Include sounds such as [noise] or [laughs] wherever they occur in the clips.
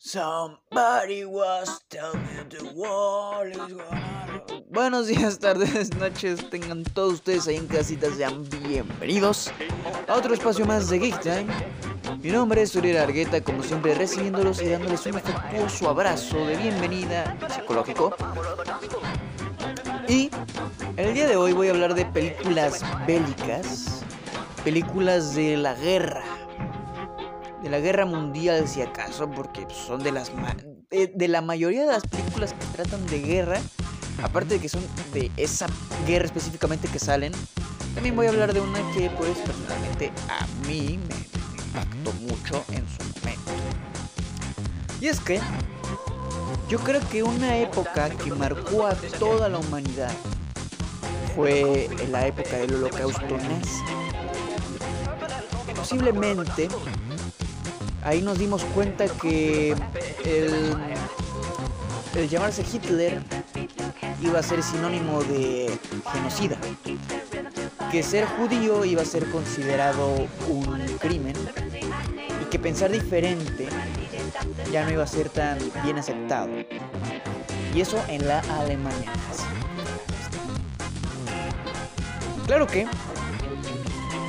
Somebody was telling the world is gonna... Buenos días, tardes, noches, tengan todos ustedes ahí en casita, sean bienvenidos a otro espacio más de Geek Time. Mi nombre es Uriel Argueta, como siempre recibiéndolos y dándoles un afectuoso abrazo de bienvenida psicológico. Y el día de hoy voy a hablar de películas bélicas, películas de la guerra, de la guerra mundial si acaso, porque son de las de, la mayoría de las películas que tratan de guerra, aparte de que son de esa guerra específicamente que salen, también voy a hablar de una que pues personalmente a mí me, me impactó mucho en su momento. Y es que yo creo que una época que marcó a toda la humanidad fue la época del holocausto nazi. Posiblemente ahí nos dimos cuenta que el, llamarse Hitler iba a ser sinónimo de genocida, que ser judío iba a ser considerado un crimen y que pensar diferente ya no iba a ser tan bien aceptado. Y eso en la Alemania Claro que,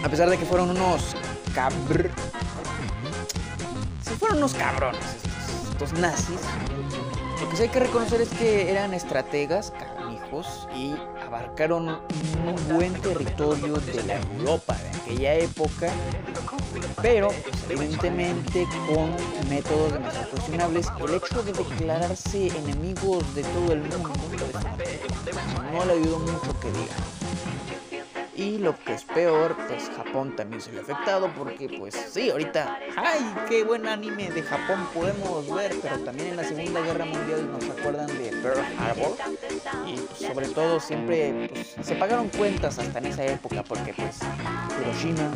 a pesar de que fueron unos cabr fueron unos cabrones estos, nazis. Lo que sí hay que reconocer es que eran estrategas, canijos, y abarcaron un buen territorio de la Europa de aquella época, pero evidentemente con métodos demasiado cuestionables. El hecho de declararse enemigos de todo el mundo no le ayudó mucho que diga. Y lo que es peor, pues Japón también se vio afectado porque pues sí, ahorita, ¡ay! ¡Qué buen anime de Japón podemos ver! Pero también en la Segunda Guerra Mundial nos acuerdan de Pearl Harbor. Y pues, sobre todo siempre pues, se pagaron cuentas hasta en esa época porque pues Hiroshima,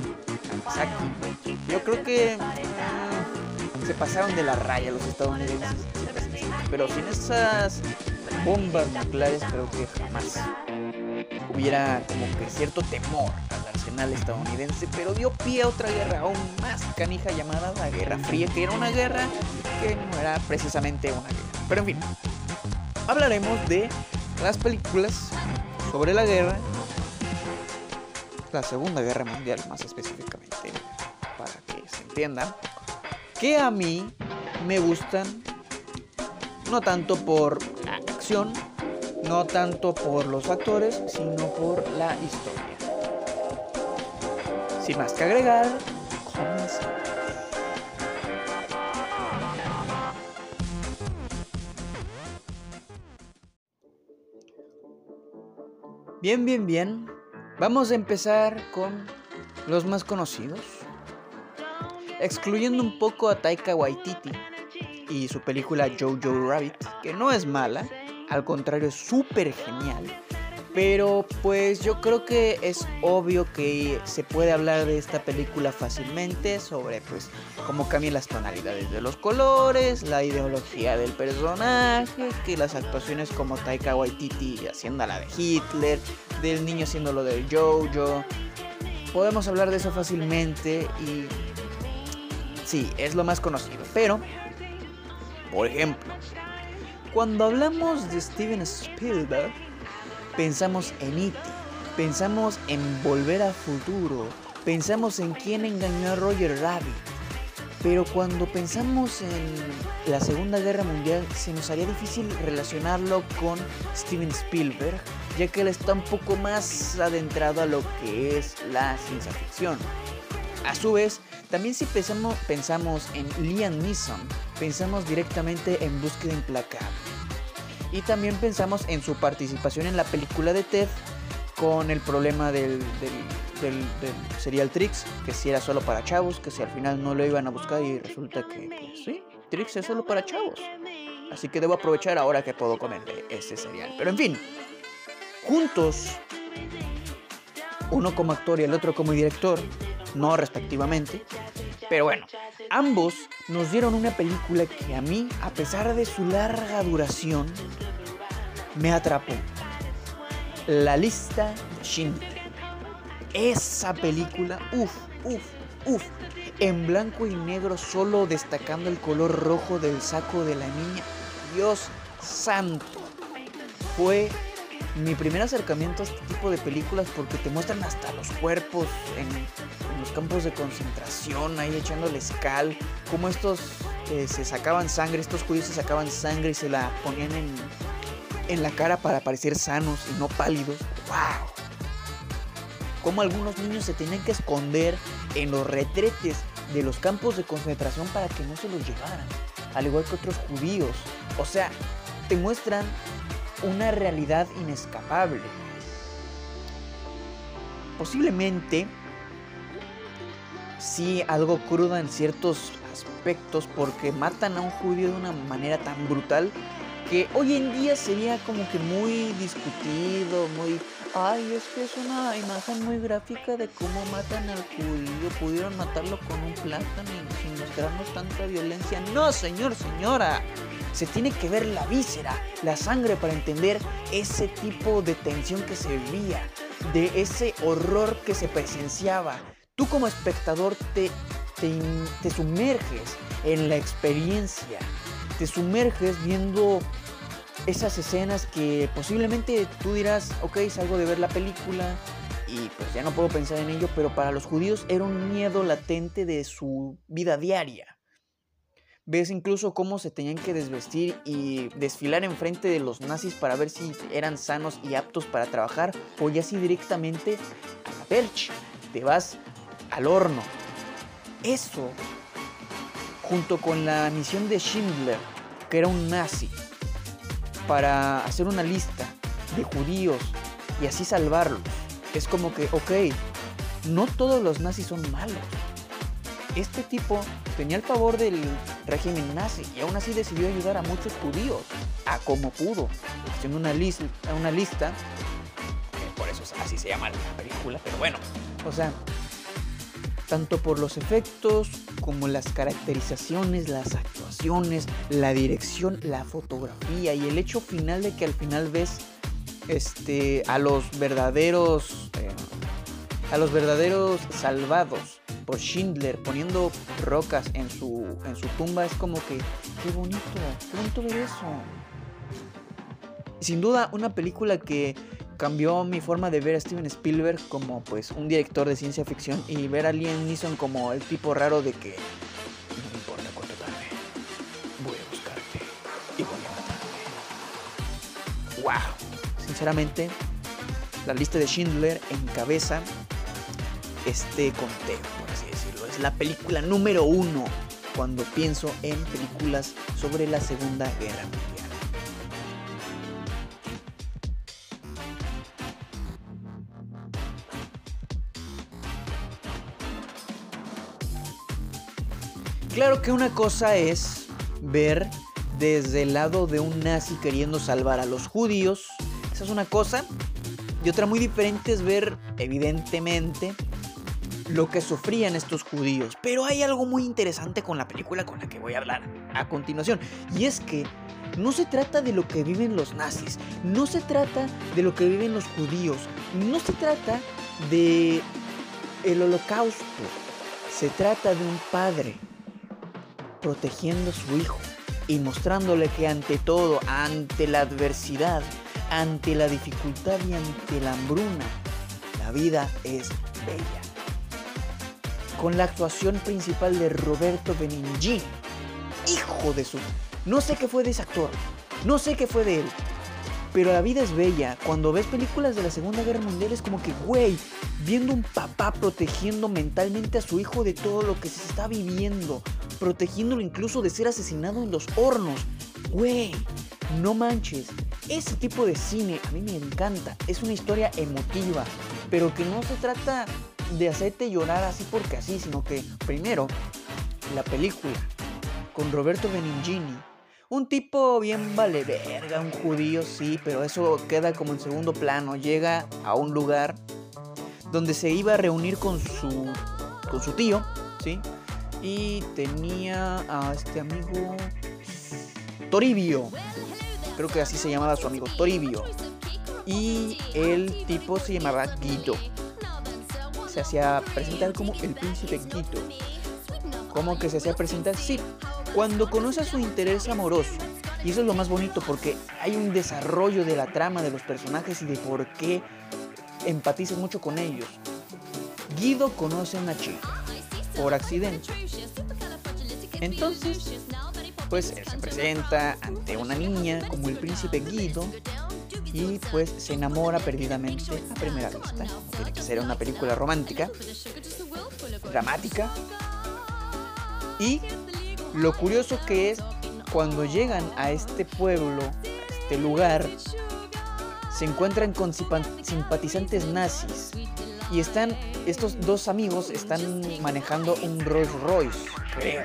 Nagasaki, yo creo que mm, se pasaron de la raya los estadounidenses. Pero sin esas bombas nucleares creo que jamás hubiera como que cierto temor al arsenal estadounidense, pero dio pie a otra guerra aún más canija llamada la Guerra Fría, que era una guerra que no era precisamente una guerra. Pero en fin, hablaremos de las películas sobre la guerra, la Segunda Guerra Mundial más específicamente, para que se entienda, que a mí me gustan no tanto por acción, no tanto por los actores, sino por la historia. Sin más que agregar, comenzamos. Bien, bien, bien. Vamos a empezar con los más conocidos. Excluyendo un poco a Taika Waititi y su película Jojo Rabbit, que no es mala, al contrario, es súper genial. Pero pues yo creo que es obvio que se puede hablar de esta película fácilmente sobre pues cómo cambian las tonalidades de los colores, la ideología del personaje, que las actuaciones como Taika Waititi haciendo la de Hitler, del niño haciendo lo de Jojo. Podemos hablar de eso fácilmente y sí, es lo más conocido. Pero, por ejemplo, cuando hablamos de Steven Spielberg, pensamos en E.T., pensamos en Volver al Futuro, pensamos en quién engañó a Roger Rabbit. Pero cuando pensamos en la Segunda Guerra Mundial, se nos haría difícil relacionarlo con Steven Spielberg, ya que él está un poco más adentrado a lo que es la ciencia ficción. A su vez, también si pensamos, pensamos en Liam Neeson, pensamos directamente en Búsqueda Implacable. Y también pensamos en su participación en la película de Ted con el problema del, serial Trix, que si era solo para chavos, que si al final no lo iban a buscar y resulta que pues, sí, Trix es solo para chavos. Así que debo aprovechar ahora que puedo comerle ese serial. Pero en fin, juntos, uno como actor y el otro como director, no respectivamente. Pero bueno, ambos nos dieron una película que a mí, a pesar de su larga duración, me atrapó. La lista Schindler. Esa película, uff, uff, uff. en blanco y negro solo destacando el color rojo del saco de la niña. Dios santo. Fue mi primer acercamiento a este tipo de películas porque te muestran hasta los cuerpos en, los campos de concentración, ahí echándoles cal, como estos eh, se sacaban sangre, estos judíos se sacaban sangre y se la ponían en, en la cara para parecer sanos y no pálidos. ¡Wow! Como algunos niños se tenían que esconder en los retretes de los campos de concentración para que no se los llevaran, al igual que otros judíos. O sea, te muestran una realidad inescapable. Posiblemente sí algo cruda en ciertos aspectos porque matan a un judío de una manera tan brutal que hoy en día sería como que muy discutido, muy... Ay, es que es una imagen muy gráfica de cómo matan al judío. Pudieron matarlo con un plátano y sin mostrarnos tanta violencia. No, señor, señora. Se tiene que ver la víscera, la sangre para entender ese tipo de tensión que se vivía, de ese horror que se presenciaba. Tú como espectador te, te, sumerges en la experiencia, te sumerges viendo esas escenas que posiblemente tú dirás, ok, salgo de ver la película y pues ya no puedo pensar en ello, pero para los judíos era un miedo latente de su vida diaria. Ves incluso cómo se tenían que desvestir y desfilar enfrente de los nazis para ver si eran sanos y aptos para trabajar o ya si directamente a la perch, te vas al horno. Eso, junto con la misión de Schindler, que era un nazi, para hacer una lista de judíos y así salvarlos, es como que, ok, no todos los nazis son malos este tipo tenía el favor del régimen nazi y aún así decidió ayudar a muchos judíos, a como pudo, haciendo una, lista, lista, por eso así se llama la película, pero bueno, o sea, tanto por los efectos como las caracterizaciones, las actuaciones, la dirección, la fotografía y el hecho final de que al final ves este, a los verdaderos, eh, a los verdaderos salvados por Schindler poniendo rocas en su, en su tumba es como que, qué bonito, qué bonito ver eso. Sin duda, una película que cambió mi forma de ver a Steven Spielberg como pues un director de ciencia ficción y ver a Liam Neeson como el tipo raro de que no me importa cuánto voy a buscarte y voy. Wow, sinceramente, la lista de Schindler encabeza este conteo. La película número uno cuando pienso en películas sobre la Segunda Guerra Mundial. Claro que una cosa es ver desde el lado de un nazi queriendo salvar a los judíos, esa es una cosa, y otra muy diferente es ver, evidentemente, lo que sufrían estos judíos. Pero hay algo muy interesante con la película con la que voy a hablar a continuación. Y es que no se trata de lo que viven los nazis, no se trata de lo que viven los judíos, no se trata de el holocausto. Se trata de un padre protegiendo a su hijo y mostrándole que ante todo, ante la adversidad, ante la dificultad y ante la hambruna, la vida es bella con la actuación principal de Roberto Benigni, hijo de su... No sé qué fue de ese actor, no sé qué fue de él, pero la vida es bella. Cuando ves películas de la Segunda Guerra Mundial es como que, güey, viendo un papá protegiendo mentalmente a su hijo de todo lo que se está viviendo, protegiéndolo incluso de ser asesinado en los hornos. Güey, no manches. Ese tipo de cine a mí me encanta. Es una historia emotiva, pero que no se trata de hacerte llorar así porque así, sino que primero la película con Roberto Benigni, un tipo bien vale verga, un judío, sí, pero eso queda como en segundo plano. Llega a un lugar donde se iba a reunir con su con su tío, ¿sí? Y tenía a este amigo Toribio. Creo que así se llamaba su amigo Toribio. Y el tipo se llamaba Guido se hacía presentar como el príncipe Quito. ¿Cómo que se hacía presentar? Sí, cuando conoce su interés amoroso. Y eso es lo más bonito porque hay un desarrollo de la trama de los personajes y de por qué empatizas mucho con ellos. Guido conoce a una chica por accidente. Entonces, pues él se presenta ante una niña como el príncipe Guido y pues se enamora perdidamente a primera vista. tiene que ser una película romántica, dramática. Y lo curioso que es cuando llegan a este pueblo, a este lugar, se encuentran con simpatizantes nazis y están estos dos amigos están manejando un Rolls Royce, creo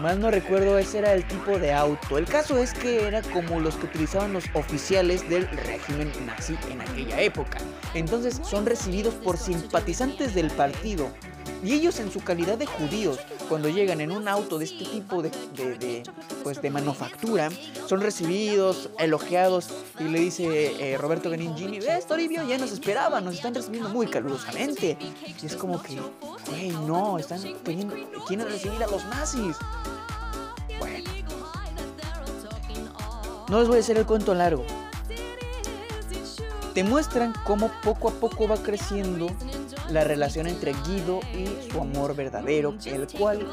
más no recuerdo, ese era el tipo de auto. El caso es que era como los que utilizaban los oficiales del régimen nazi en aquella época. Entonces son recibidos por simpatizantes del partido. Y ellos en su calidad de judíos, cuando llegan en un auto de este tipo de, pues de manufactura, son recibidos, elogiados y le dice eh, Roberto Benigini, ves Toribio, ya nos esperaban, nos están recibiendo muy calurosamente. Y es como que, güey, no, están quieren recibir a los nazis. No les voy a hacer el cuento largo. Te muestran cómo poco a poco va creciendo la relación entre Guido y su amor verdadero, el cual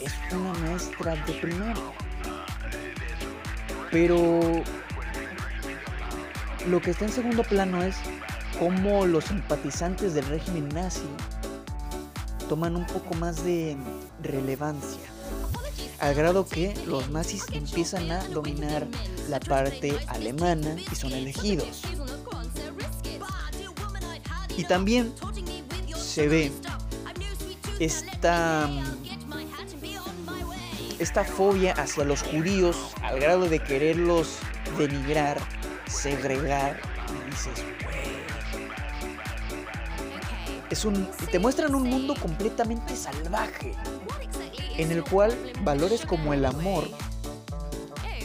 es una maestra de primero. Pero lo que está en segundo plano es cómo los simpatizantes del régimen nazi toman un poco más de relevancia al grado que los nazis empiezan a dominar la parte alemana y son elegidos. Y también se ve esta, esta fobia hacia los judíos al grado de quererlos denigrar, segregar. Y dices, es un, te muestran un mundo completamente salvaje en el cual valores como el amor,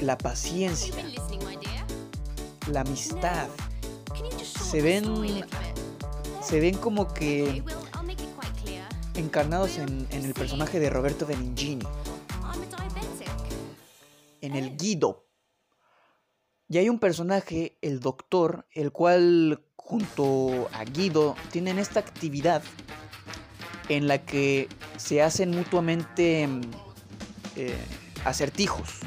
la paciencia, la amistad, se ven, se ven como que encarnados en, el personaje de Roberto Benigni, en el Guido. Y hay un personaje, el doctor, el cual junto a Guido tienen esta actividad en la que se hacen mutuamente eh, acertijos.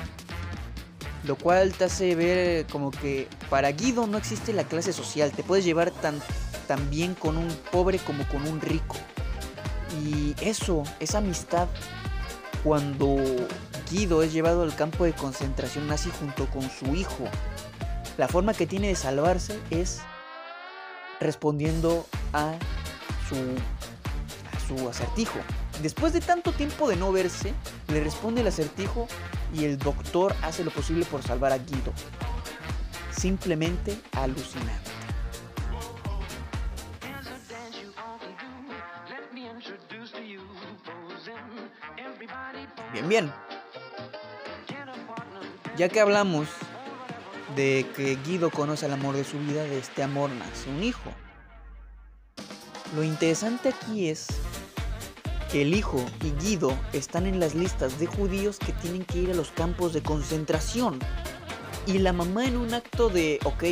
Lo cual te hace ver como que para Guido no existe la clase social. Te puedes llevar tan, tan bien con un pobre como con un rico. Y eso, esa amistad, cuando Guido es llevado al campo de concentración nazi junto con su hijo, la forma que tiene de salvarse es respondiendo a su acertijo. Después de tanto tiempo de no verse, le responde el acertijo y el doctor hace lo posible por salvar a Guido. Simplemente alucinante. Ya que hablamos de que Guido conoce el amor de su vida, de este amor nace un hijo. Lo interesante aquí es el hijo y Guido están en las listas de judíos que tienen que ir a los campos de concentración. Y la mamá en un acto de, ok,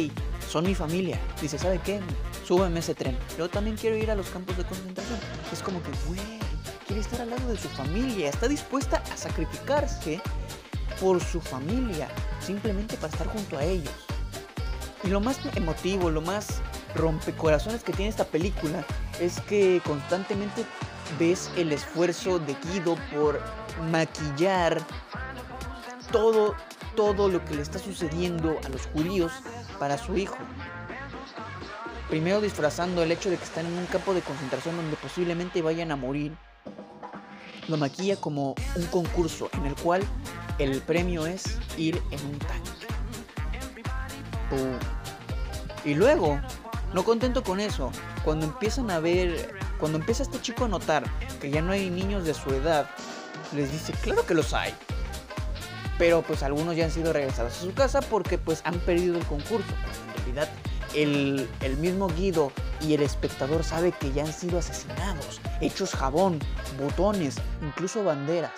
son mi familia, dice, ¿sabe qué? Súbeme ese tren. Yo también quiero ir a los campos de concentración. Es como que, güey, estar al lado de su familia, está dispuesta a sacrificarse por su familia, simplemente para estar junto a ellos. Y lo más emotivo, lo más rompecorazones que tiene esta película es que constantemente ves el esfuerzo de Guido por maquillar todo, todo lo que le está sucediendo a los judíos para su hijo. Primero disfrazando el hecho de que están en un campo de concentración donde posiblemente vayan a morir. Lo maquilla como un concurso en el cual el premio es ir en un tanque. Y luego, no contento con eso, cuando empiezan a ver cuando empieza este chico a notar que ya no hay niños de su edad, les dice, claro que los hay. Pero pues algunos ya han sido regresados a su casa porque pues han perdido el concurso. en realidad el, el mismo Guido y el espectador sabe que ya han sido asesinados, hechos jabón, botones, incluso banderas.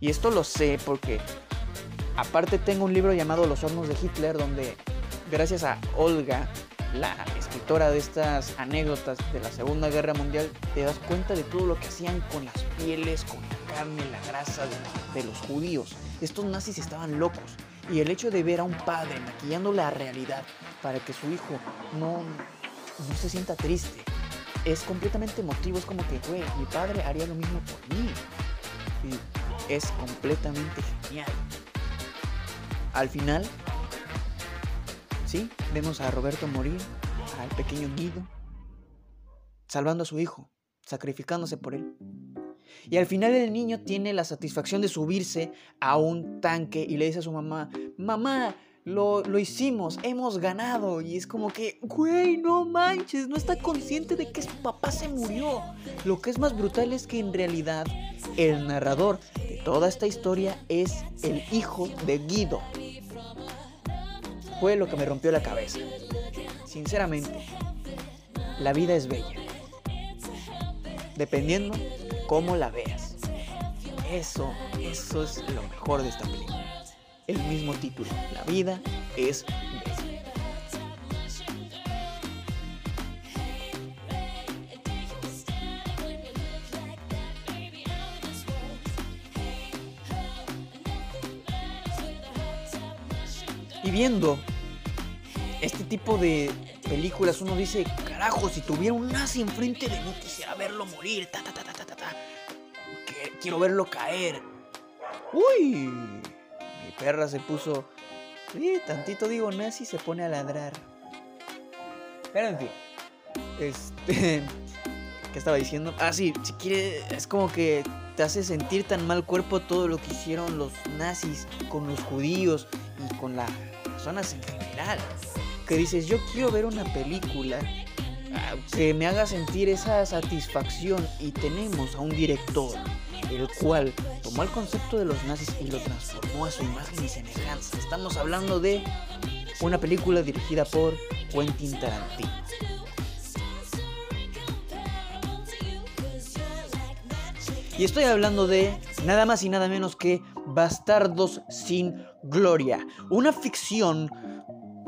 Y esto lo sé porque aparte tengo un libro llamado Los hornos de Hitler donde gracias a Olga, la escritora de estas anécdotas de la Segunda Guerra Mundial, te das cuenta de todo lo que hacían con las pieles, con la carne, la grasa de, los judíos. Estos nazis estaban locos. Y el hecho de ver a un padre maquillando la realidad para que su hijo no, no se sienta triste es completamente emotivo. Es como que, güey, mi padre haría lo mismo por mí. Y es completamente genial. Al final, sí, vemos a Roberto morir, al pequeño Guido, salvando a su hijo, sacrificándose por él. Y al final el niño tiene la satisfacción de subirse a un tanque y le dice a su mamá, mamá, lo, lo, hicimos, hemos ganado. Y es como que, güey, no manches, no está consciente de que su papá se murió. Lo que es más brutal es que en realidad el narrador de toda esta historia es el hijo de Guido. Fue lo que me rompió la cabeza. Sinceramente, la vida es bella. Dependiendo cómo la veas. Eso, eso es lo mejor de esta película. El mismo título, La vida es bella. Y viendo este tipo de películas, uno dice, carajo, si tuviera un nazi enfrente de mí, quisiera verlo morir. Ta. Quiero verlo caer. Uy, perra se puso... Sí, tantito digo nazi se pone a ladrar. Pero en fin. Este... [laughs] ¿Qué estaba diciendo? Ah, sí, si quiere... Es como que te hace sentir tan mal cuerpo todo lo que hicieron los nazis con los judíos y con las personas en general. Que dices, yo quiero ver una película que me haga sentir esa satisfacción y tenemos a un director el cual tomó el concepto de los nazis y lo transformó a su imagen y semejanza. Estamos hablando de una película dirigida por Quentin Tarantino. Y estoy hablando de nada más y nada menos que Bastardos sin Gloria, una ficción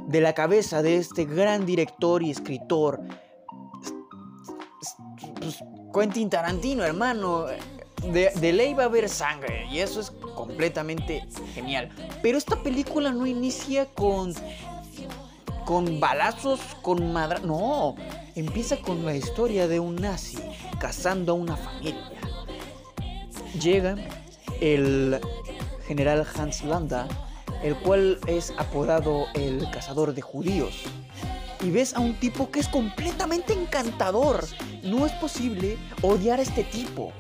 de la cabeza de este gran director y escritor pues, Quentin Tarantino, hermano de, ley va a haber sangre y eso es completamente genial. Pero esta película no inicia con con balazos, con madra, no, empieza con la historia de un nazi cazando a una familia. Llega el general Hans Landa, el cual es apodado el cazador de judíos. Y ves a un tipo que es completamente encantador. No es posible odiar a este tipo.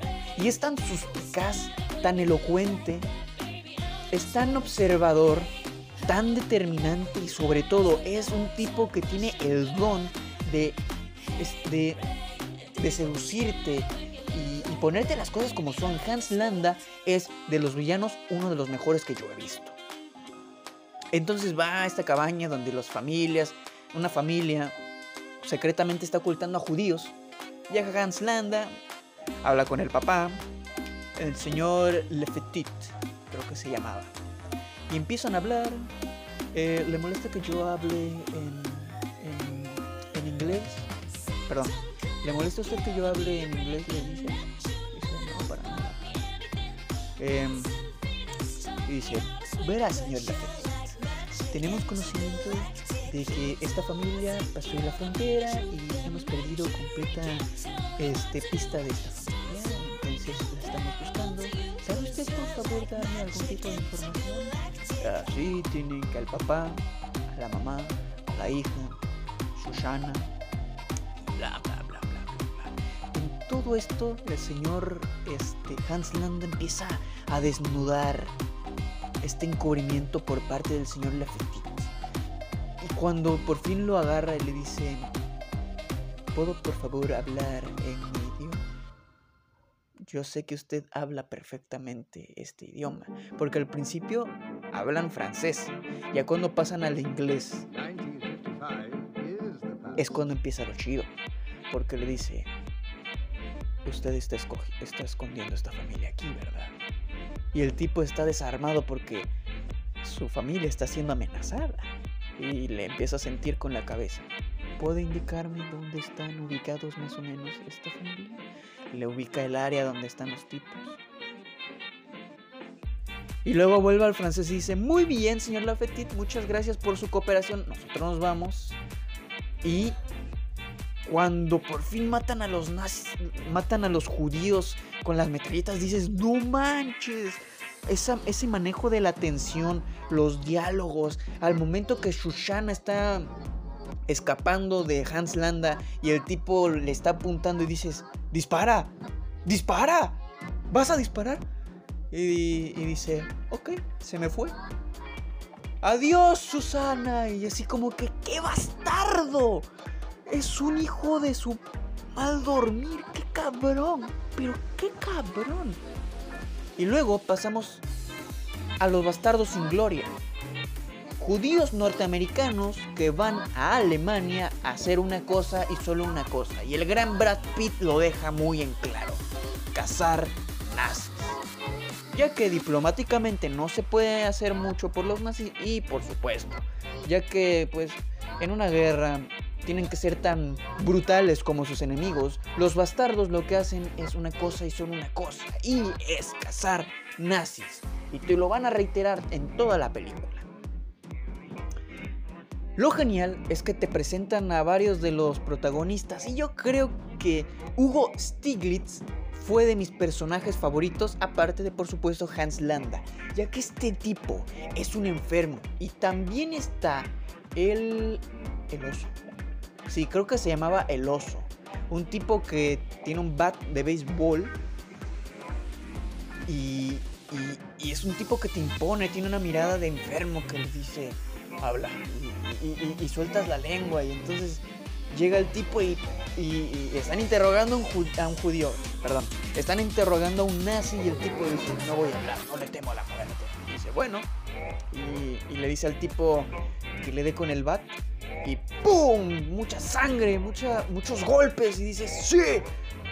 Y es tan suspicaz, tan elocuente, es tan observador, tan determinante y sobre todo es un tipo que tiene el don de, de, de seducirte y, y, ponerte las cosas como son. Hans Landa es de los villanos uno de los mejores que yo he visto. Entonces va a esta cabaña donde las familias, una familia secretamente está ocultando a judíos. Llega Hans Landa, habla con el papá, el señor Lefetit, creo que se llamaba. Y empiezan a hablar. Eh, ¿Le molesta que yo hable en, en, inglés? Perdón. ¿Le molesta usted que yo hable en inglés? Le dice. nada. Em, y dice, verá, señor Lefetit, tenemos conocimiento de que esta familia pasó la frontera y hemos perdido completa este, pista de esta familia, favor darme algún tipo de información? Ah, sí, tienen que al papá, a la mamá, a la hija, Shoshana, bla bla bla bla bla. En todo esto el señor este, Hans Land empieza a desnudar este encubrimiento por parte del señor Lafetti cuando por fin lo agarra y le dice, ¿puedo por favor hablar en? Yo sé que usted habla perfectamente este idioma, porque al principio hablan francés, ya cuando pasan al inglés es cuando empieza lo chido. porque le dice, usted está, está escondiendo esta familia aquí, ¿verdad? Y el tipo está desarmado porque su familia está siendo amenazada y le empieza a sentir con la cabeza. ¿Puede indicarme dónde están ubicados más o menos esta familia? Le ubica el área donde están los tipos. Y luego vuelve al francés y dice, muy bien, señor Lafetit, muchas gracias por su cooperación. Nosotros nos vamos. Y cuando por fin matan a los nazis, matan a los judíos con las metralletas, dices, no manches. ese manejo de la tensión, los diálogos, al momento que Shushana está escapando de Hans Landa y el tipo le está apuntando y dices, dispara, dispara, ¿vas a disparar? Y, dice, ok, se me fue. Adiós, Susana. Y así como que, ¡qué bastardo! Es un hijo de su mal dormir. ¡Qué cabrón! Pero qué cabrón. Y luego pasamos a los bastardos sin gloria. Judíos norteamericanos que van a Alemania a hacer una cosa y solo una cosa. Y el gran Brad Pitt lo deja muy en claro. Cazar nazis. Ya que diplomáticamente no se puede hacer mucho por los nazis y por supuesto, ya que pues en una guerra tienen que ser tan brutales como sus enemigos, los bastardos lo que hacen es una cosa y son una cosa, y es cazar nazis. Y te lo van a reiterar en toda la película. Lo genial es que te presentan a varios de los protagonistas y yo creo que Hugo Stiglitz fue de mis personajes favoritos, aparte de por supuesto Hans Landa, ya que este tipo es un enfermo y también está el, el oso. Sí, creo que se llamaba El Oso. Un tipo que tiene un bat de béisbol. Y, y, es un tipo que te impone, tiene una mirada de enfermo que le dice, habla. Y, sueltas la lengua. Y entonces llega el tipo y, están interrogando a un, judío. Perdón. Están interrogando a un nazi y el tipo dice, no voy a hablar, no le temo a la muerte. Y dice, bueno. Y, le dice al tipo que le dé con el bat y ¡pum! Mucha sangre, mucha, muchos golpes y dices, ¡sí!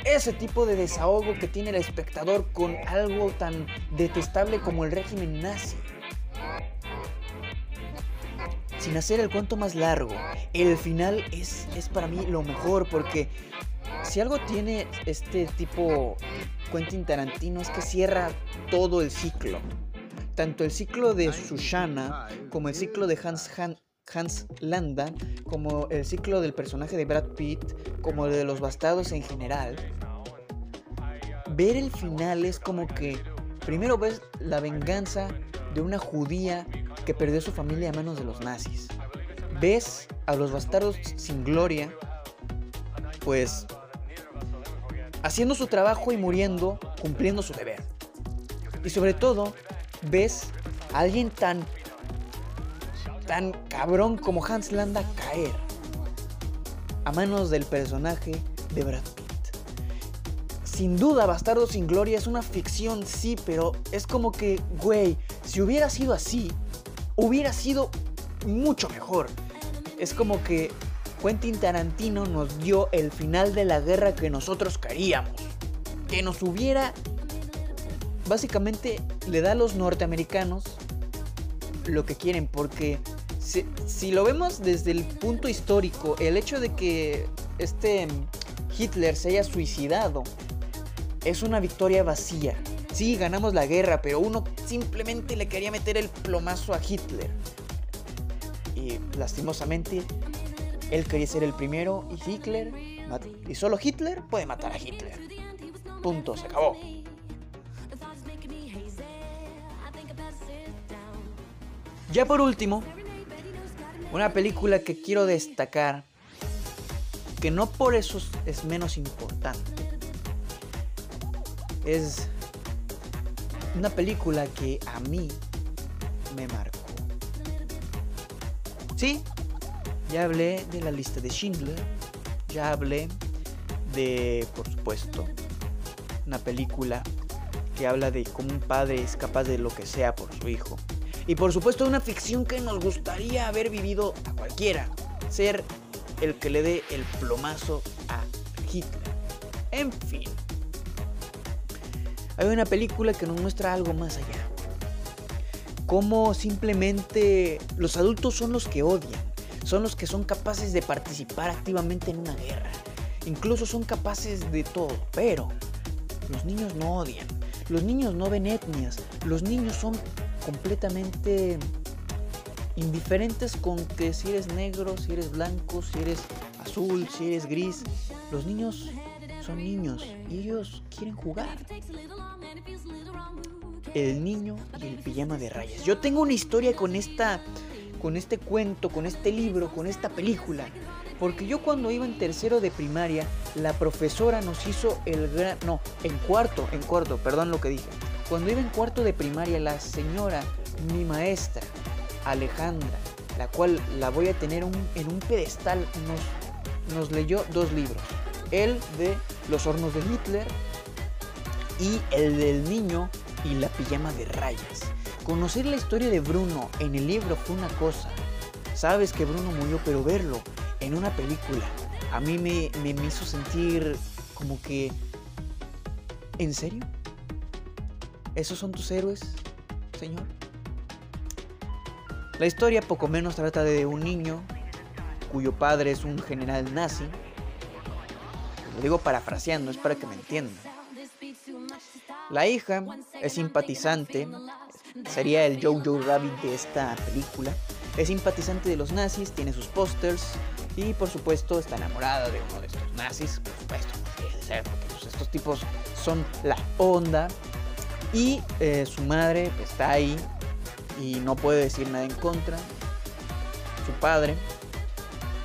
Ese tipo de desahogo que tiene el espectador con algo tan detestable como el régimen nazi. Sin hacer el cuento más largo, el final es, es para mí lo mejor porque si algo tiene este tipo Quentin Tarantino es que cierra todo el ciclo. Tanto el ciclo de Sushana como el ciclo de Hans, Han Hans Landa, como el ciclo del personaje de Brad Pitt, como el de los bastardos en general, ver el final es como que primero ves la venganza de una judía que perdió su familia a manos de los nazis. Ves a los bastardos sin gloria, pues haciendo su trabajo y muriendo, cumpliendo su deber. Y sobre todo, ves a alguien tan tan cabrón como Hans Landa caer a manos del personaje de Brad Pitt. Sin duda, Bastardo sin Gloria es una ficción, sí, pero es como que, güey, si hubiera sido así, hubiera sido mucho mejor. Es como que Quentin Tarantino nos dio el final de la guerra que nosotros queríamos. Que nos hubiera... Básicamente le da a los norteamericanos lo que quieren porque si, lo vemos desde el punto histórico, el hecho de que este Hitler se haya suicidado es una victoria vacía. Sí, ganamos la guerra, pero uno simplemente le quería meter el plomazo a Hitler. Y lastimosamente, él quería ser el primero y Hitler, y solo Hitler puede matar a Hitler. Punto, se acabó. Ya por último, una película que quiero destacar, que no por eso es menos importante. Es una película que a mí me marcó. Sí, ya hablé de la lista de Schindler, ya hablé de, por supuesto, una película que habla de cómo un padre es capaz de lo que sea por su hijo. Y por supuesto una ficción que nos gustaría haber vivido a cualquiera. Ser el que le dé el plomazo a Hitler. En fin. Hay una película que nos muestra algo más allá. Cómo simplemente los adultos son los que odian, son los que son capaces de participar activamente en una guerra. Incluso son capaces de todo, pero los niños no odian. Los niños no ven etnias. Los niños son completamente indiferentes con que si eres negro, si eres blanco, si eres azul, si eres gris. Los niños son niños y ellos quieren jugar. El niño y el pijama de rayas. Yo tengo una historia con esta con este cuento, con este libro, con esta película. Porque yo cuando iba en tercero de primaria, la profesora nos hizo el gran... No, en cuarto, en cuarto, perdón lo que dije. Cuando iba en cuarto de primaria, la señora, mi maestra, Alejandra, la cual la voy a tener en un pedestal, nos, nos leyó dos libros. El de Los hornos de Hitler y el del niño y la pijama de rayas. Conocer la historia de Bruno en el libro fue una cosa. Sabes que Bruno murió, pero verlo en una película a mí me, me, hizo sentir como que... ¿En serio? ¿Esos son tus héroes, señor? La historia poco menos trata de un niño cuyo padre es un general nazi. Lo digo parafraseando, es para que me entiendan. La hija es simpatizante sería el Jojo Rabbit de esta película. Es simpatizante de los nazis, tiene sus pósters y por supuesto está enamorada de uno de estos nazis, por supuesto, porque pues, estos tipos son la onda. Y eh, su madre está ahí y no puede decir nada en contra. Su padre,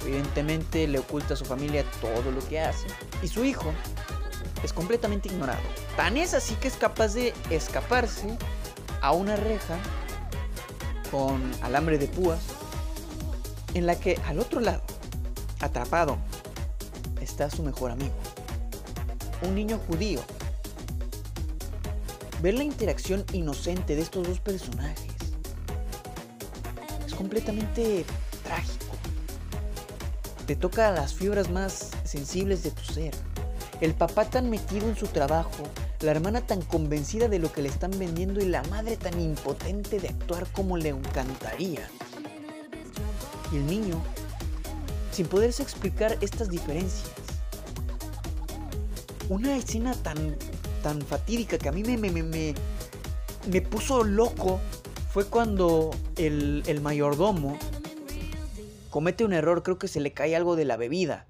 evidentemente, le oculta a su familia todo lo que hace. Y su hijo es completamente ignorado. Tan es así que es capaz de escaparse a una reja con alambre de púas en la que al otro lado, atrapado, está su mejor amigo, un niño judío. Ver la interacción inocente de estos dos personajes es completamente trágico. Te toca las fibras más sensibles de tu ser. El papá tan metido en su trabajo la hermana tan convencida de lo que le están vendiendo y la madre tan impotente de actuar como le encantaría. Y el niño, sin poderse explicar estas diferencias. Una escena tan, tan fatídica que a mí me, me, me, me puso loco fue cuando el, el mayordomo comete un error, creo que se le cae algo de la bebida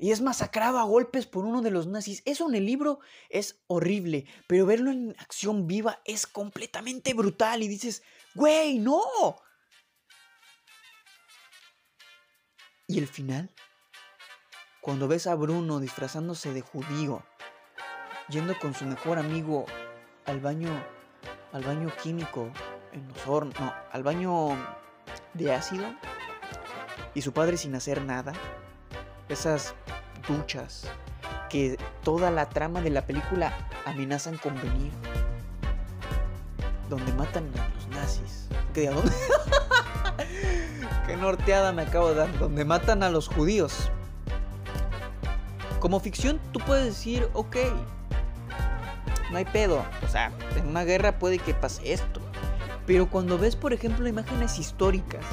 y es masacrado a golpes por uno de los nazis. Eso en el libro es horrible, pero verlo en acción viva es completamente brutal y dices, güey, no. Y el final, cuando ves a Bruno disfrazándose de judío, yendo con su mejor amigo al baño, al baño químico en los hornos, no, al baño de ácido, y su padre sin hacer nada, esas duchas que toda la trama de la película amenazan con venir. Donde matan a los nazis. ¿Qué, dónde? [laughs] Norteada me acabo de dar. Donde matan a los judíos. Como ficción tú puedes decir, ok, no hay pedo. O sea, en una guerra puede que pase esto. Pero cuando ves, por ejemplo, imágenes históricas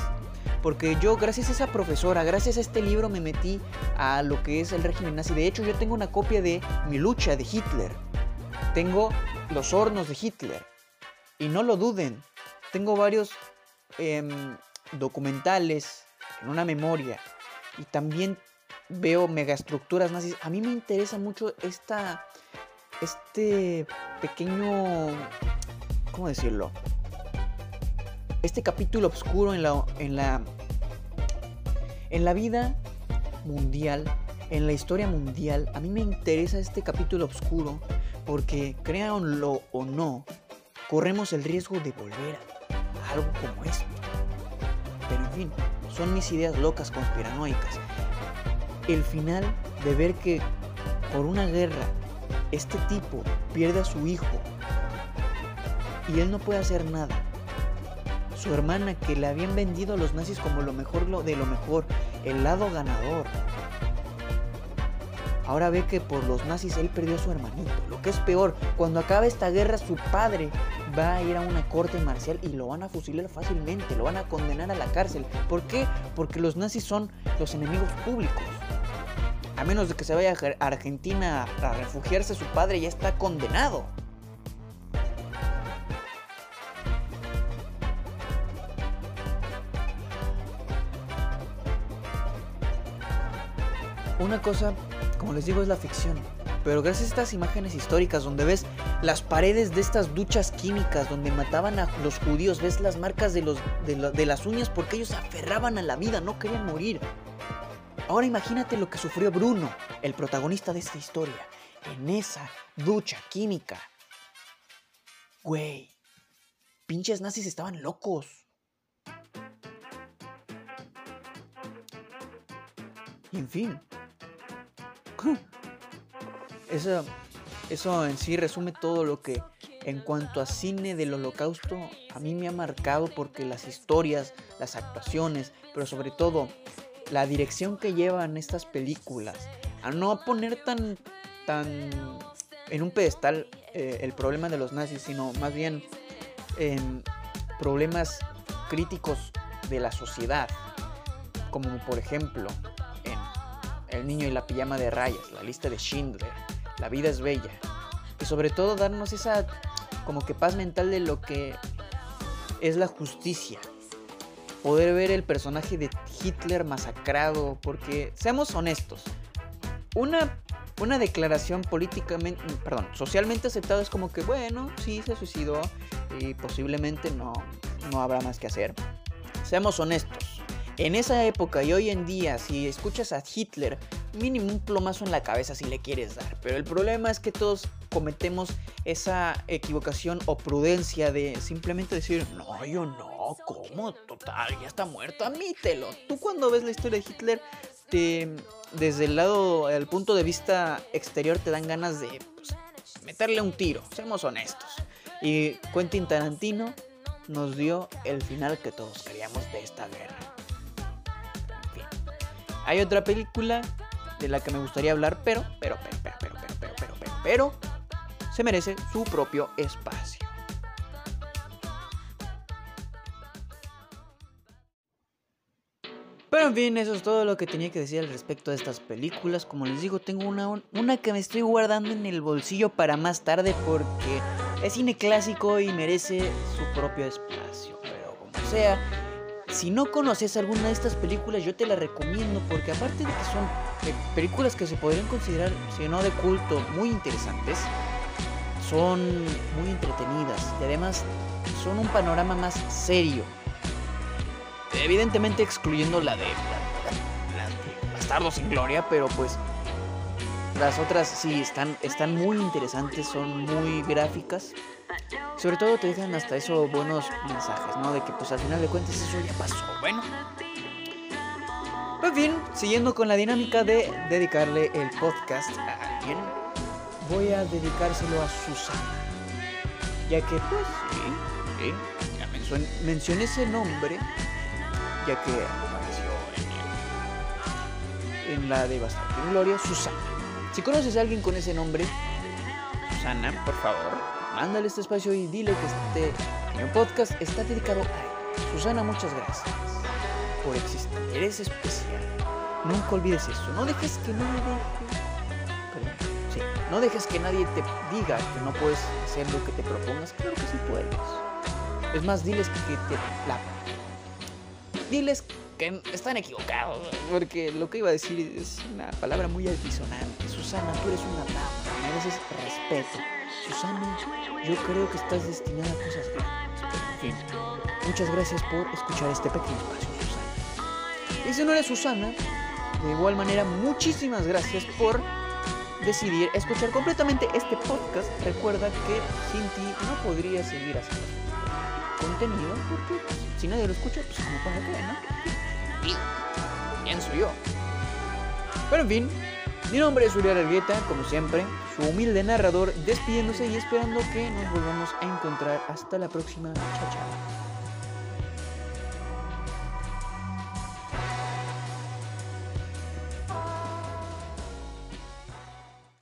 porque yo, gracias a esa profesora, gracias a este libro, me metí a lo que es el régimen nazi. De hecho, yo tengo una copia de Mi lucha de Hitler. Tengo los hornos de Hitler. Y no lo duden, tengo varios em, documentales en una memoria. Y también veo megaestructuras nazis. A mí me interesa mucho esta, este pequeño, ¿cómo decirlo? Este capítulo oscuro en la, en la, en la vida mundial, en la historia mundial. A mí me interesa este capítulo oscuro porque, créanlo o no, corremos el riesgo de volver a algo como esto. Pero en fin, son mis ideas locas conspiranoicas. El final de ver que por una guerra este tipo pierde a su hijo y él no puede hacer nada su hermana que le habían vendido a los nazis como lo mejor de lo mejor, el lado ganador. ahora ve que por los nazis él perdió a su hermanito. Lo que es peor, cuando acabe esta guerra su padre va a ir a una corte marcial y lo van a fusilar fácilmente, lo van a condenar a la cárcel. ¿Por qué? Porque los nazis son los enemigos públicos. A menos de que se vaya a Argentina a refugiarse su padre, ya está condenado. Una cosa, como les digo, es la ficción. Pero gracias a estas imágenes históricas donde ves las paredes de estas duchas químicas donde mataban a los judíos, ves las marcas de, los, de, las uñas porque ellos se aferraban a la vida, no querían morir. Ahora imagínate lo que sufrió Bruno, el protagonista de esta historia, en esa ducha química. Güey, pinches nazis estaban locos. Y en fin, eso, eso en sí resume todo lo que en cuanto a cine del holocausto a mí me ha marcado porque las historias, las actuaciones, pero sobre todo la dirección que llevan estas películas a no poner tan, tan en un pedestal eh, el problema de los nazis, sino más bien en problemas críticos de la sociedad, como por ejemplo el niño y la pijama de rayas, La lista de Schindler, La vida es bella. Y sobre todo darnos esa como que paz mental de lo que es la justicia. Poder ver el personaje de Hitler masacrado, porque seamos honestos, una, una declaración políticamente, perdón, socialmente aceptada es como que, bueno, sí se suicidó y posiblemente no, no habrá más que hacer. Seamos honestos, en esa época y hoy en día, si escuchas a Hitler, mínimo un plomazo en la cabeza si le quieres dar. Pero el problema es que todos cometemos esa equivocación o prudencia de simplemente decir, no, yo no, ¿cómo? Total, ya está muerto, admítelo. Tú cuando ves la historia de Hitler, te, desde el lado, el punto de vista exterior, te dan ganas de pues, meterle un tiro, seamos honestos. Y Quentin Tarantino nos dio el final que todos queríamos de esta guerra. Hay otra película de la que me gustaría hablar, pero, pero, pero, pero, pero, pero, pero, pero, pero, pero, se merece su propio espacio. Pero en fin, eso es todo lo que tenía que decir al respecto de estas películas. Como les digo, tengo una, una que me estoy guardando en el bolsillo para más tarde porque es cine clásico y merece su propio espacio. Pero como sea, si no conoces alguna de estas películas, yo te la recomiendo porque aparte de que son eh, películas que se podrían considerar, si no de culto, muy interesantes, son muy entretenidas y además son un panorama más serio. Evidentemente excluyendo la de, Bastardo sin Gloria, pero pues las otras sí están, están muy interesantes, son muy gráficas sobre todo te dejan hasta eso buenos mensajes, ¿no? De que pues al final de cuentas eso ya pasó. Bueno. Pues bien, siguiendo con la dinámica de dedicarle el podcast a alguien, voy a dedicárselo a Susana. Ya que pues, sí, sí, ya mencioné ese nombre, ya que apareció en, en la de Bastante Gloria, Susana. Si conoces a alguien con ese nombre, Susana, por favor, mándale este espacio y dile que este podcast está dedicado a él. Susana, muchas gracias por existir. Eres especial. Nunca olvides eso. No dejes que nadie. No dejes que nadie te diga que no puedes hacer lo que te propongas. Claro que sí puedes. Es más, diles que te la... Diles que están equivocados. Porque lo que iba a decir es una palabra muy altisonante. Susana, tú eres una dama. Mereces respeto. Susana, yo creo que estás destinada a cosas grandes. En fin, muchas gracias por escuchar este pequeño espacio, Susana. Y si no eres Susana, de igual manera, muchísimas gracias por decidir escuchar completamente este podcast. Recuerda que sin ti no podría seguir haciendo contenido porque si nadie lo escucha, pues como para qué, ¿no? Y ¿quién soy yo? Pero en fin, mi nombre es Uriel Argueta, como siempre, su humilde narrador, despidiéndose y esperando que nos volvamos a encontrar. Hasta la próxima. Chao, chao.